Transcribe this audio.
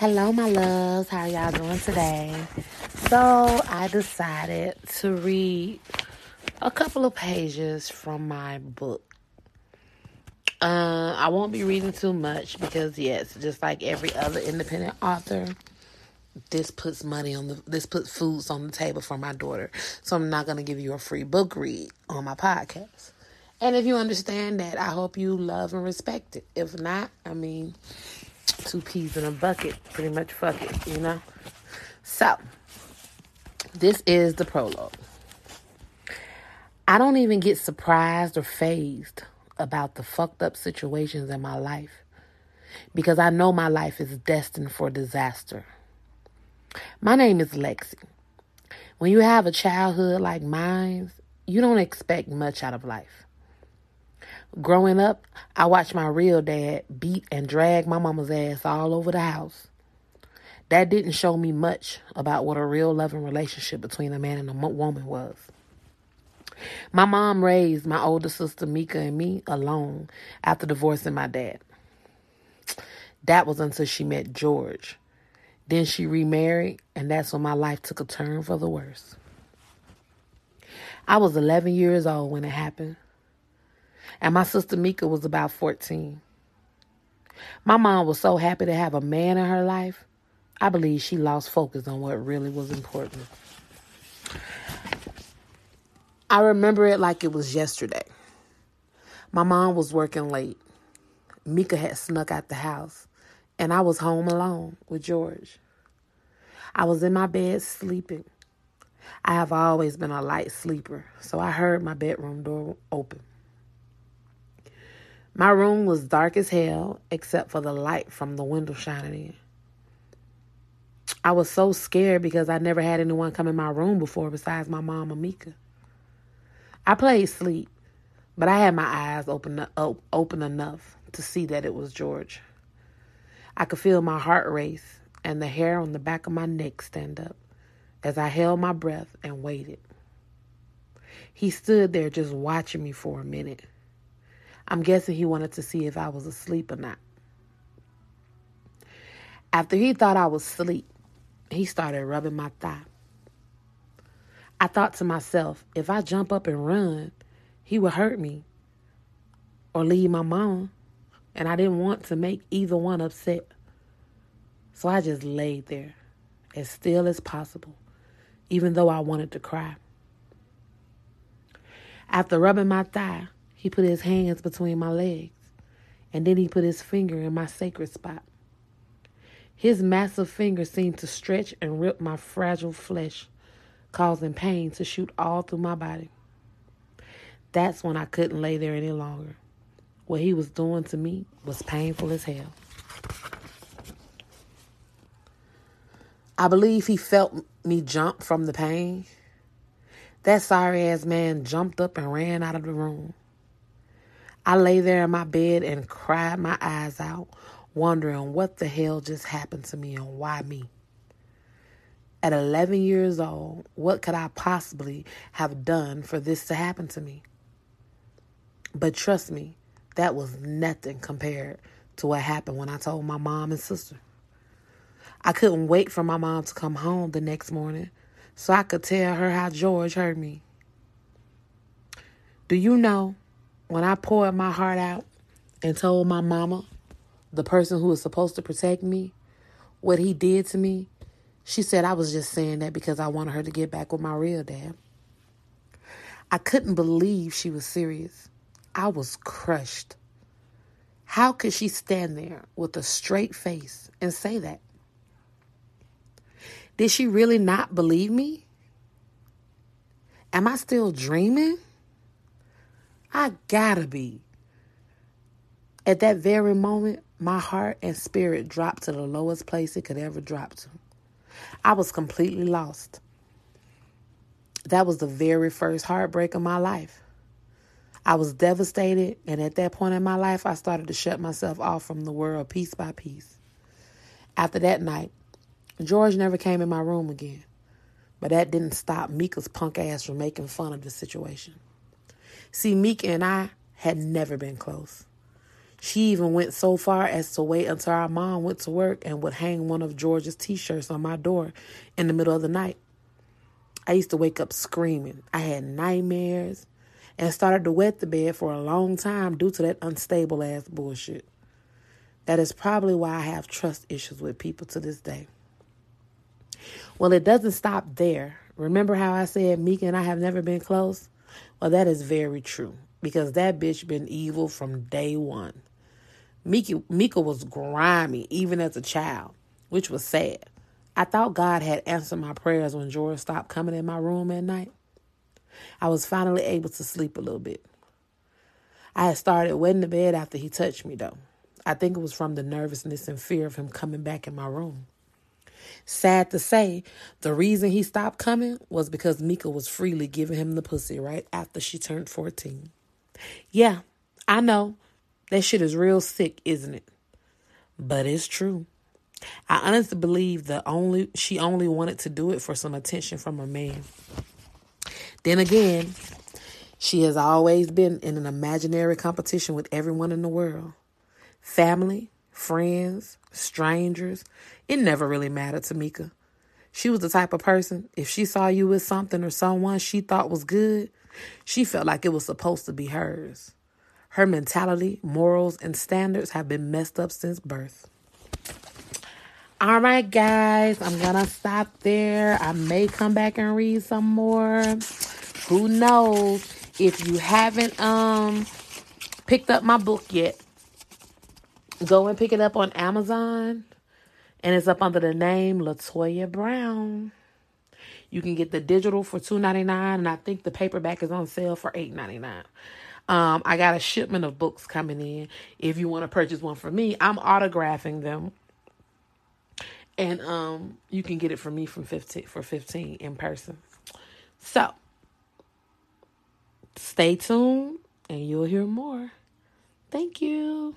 Hello, my loves. How are y'all doing today? So, I decided to read a couple of pages from my book. Uh, I won't be reading too much because, yes, just like every other independent author, this puts money on the this puts foods on the table for my daughter. So I'm not gonna give you a free book read on my podcast. And if you understand that, I hope you love and respect it. If not, I mean, two peas in a bucket, pretty much fuck it, you know? So, this is the prologue. I don't even get surprised or fazed about the fucked up situations in my life because I know my life is destined for disaster. My name is Lexi. When you have a childhood like mine, you don't expect much out of life. Growing up, I watched my real dad beat and drag my mama's ass all over the house. That didn't show me much about what a real loving relationship between a man and a woman was. My mom raised my older sister Mika and me alone after divorcing my dad. That was until she met George. Then she remarried, and that's when my life took a turn for the worse. I was 11 years old when it happened and my sister Mika was about 14. My mom was so happy to have a man in her life, I believe she lost focus on what really was important. I remember it like it was yesterday. My mom was working late. Mika had snuck out the house, and I was home alone with George. I was in my bed sleeping. I have always been a light sleeper, so I heard my bedroom door open. My room was dark as hell, except for the light from the window shining in. I was so scared because I never had anyone come in my room before besides my mom and Mika. I played sleep, but I had my eyes open, up, open enough to see that it was George. I could feel my heart race and the hair on the back of my neck stand up as I held my breath and waited. He stood there just watching me for a minute. I'm guessing he wanted to see if I was asleep or not. After he thought I was asleep, he started rubbing my thigh. I thought to myself, if I jump up and run, he would hurt me or leave my mom. And I didn't want to make either one upset. So I just laid there as still as possible, even though I wanted to cry. After rubbing my thigh, he put his hands between my legs, and then he put his finger in my sacred spot. His massive finger seemed to stretch and rip my fragile flesh, causing pain to shoot all through my body. That's when I couldn't lay there any longer. What he was doing to me was painful as hell. I believe he felt me jump from the pain. That sorry ass man jumped up and ran out of the room. I lay there in my bed and cried my eyes out, wondering what the hell just happened to me and why me. At 11 years old, what could I possibly have done for this to happen to me? But trust me, that was nothing compared to what happened when I told my mom and sister. I couldn't wait for my mom to come home the next morning so I could tell her how George hurt me. Do you know when I poured my heart out and told my mama, the person who was supposed to protect me, what he did to me, she said I was just saying that because I wanted her to get back with my real dad. I couldn't believe she was serious. I was crushed. How could she stand there with a straight face and say that? Did she really not believe me? Am I still dreaming? I gotta be. At that very moment, my heart and spirit dropped to the lowest place it could ever drop to. I was completely lost. That was the very first heartbreak of my life. I was devastated, and at that point in my life, I started to shut myself off from the world piece by piece. After that night, George never came in my room again, but that didn't stop Mika's punk ass from making fun of the situation. See, Mika and I had never been close. She even went so far as to wait until our mom went to work and would hang one of George's t shirts on my door in the middle of the night. I used to wake up screaming. I had nightmares and started to wet the bed for a long time due to that unstable ass bullshit. That is probably why I have trust issues with people to this day. Well, it doesn't stop there. Remember how I said Mika and I have never been close? Well, that is very true because that bitch been evil from day one. Mika, Mika was grimy even as a child, which was sad. I thought God had answered my prayers when George stopped coming in my room at night. I was finally able to sleep a little bit. I had started wetting the bed after he touched me, though. I think it was from the nervousness and fear of him coming back in my room. Sad to say, the reason he stopped coming was because Mika was freely giving him the pussy right after she turned 14. Yeah, I know. That shit is real sick, isn't it? But it's true. I honestly believe the only she only wanted to do it for some attention from a man. Then again, she has always been in an imaginary competition with everyone in the world. Family, friends, strangers, it never really mattered to Mika. She was the type of person, if she saw you with something or someone she thought was good, she felt like it was supposed to be hers. Her mentality, morals, and standards have been messed up since birth. All right, guys, I'm gonna stop there. I may come back and read some more. Who knows? If you haven't um picked up my book yet, go and pick it up on Amazon and it's up under the name Latoya Brown. You can get the digital for two ninety nine, and I think the paperback is on sale for eight ninety nine. Um, I got a shipment of books coming in. If you want to purchase one for me, I'm autographing them, and um, you can get it from me from fifteen for fifteen in person. So, stay tuned, and you'll hear more. Thank you.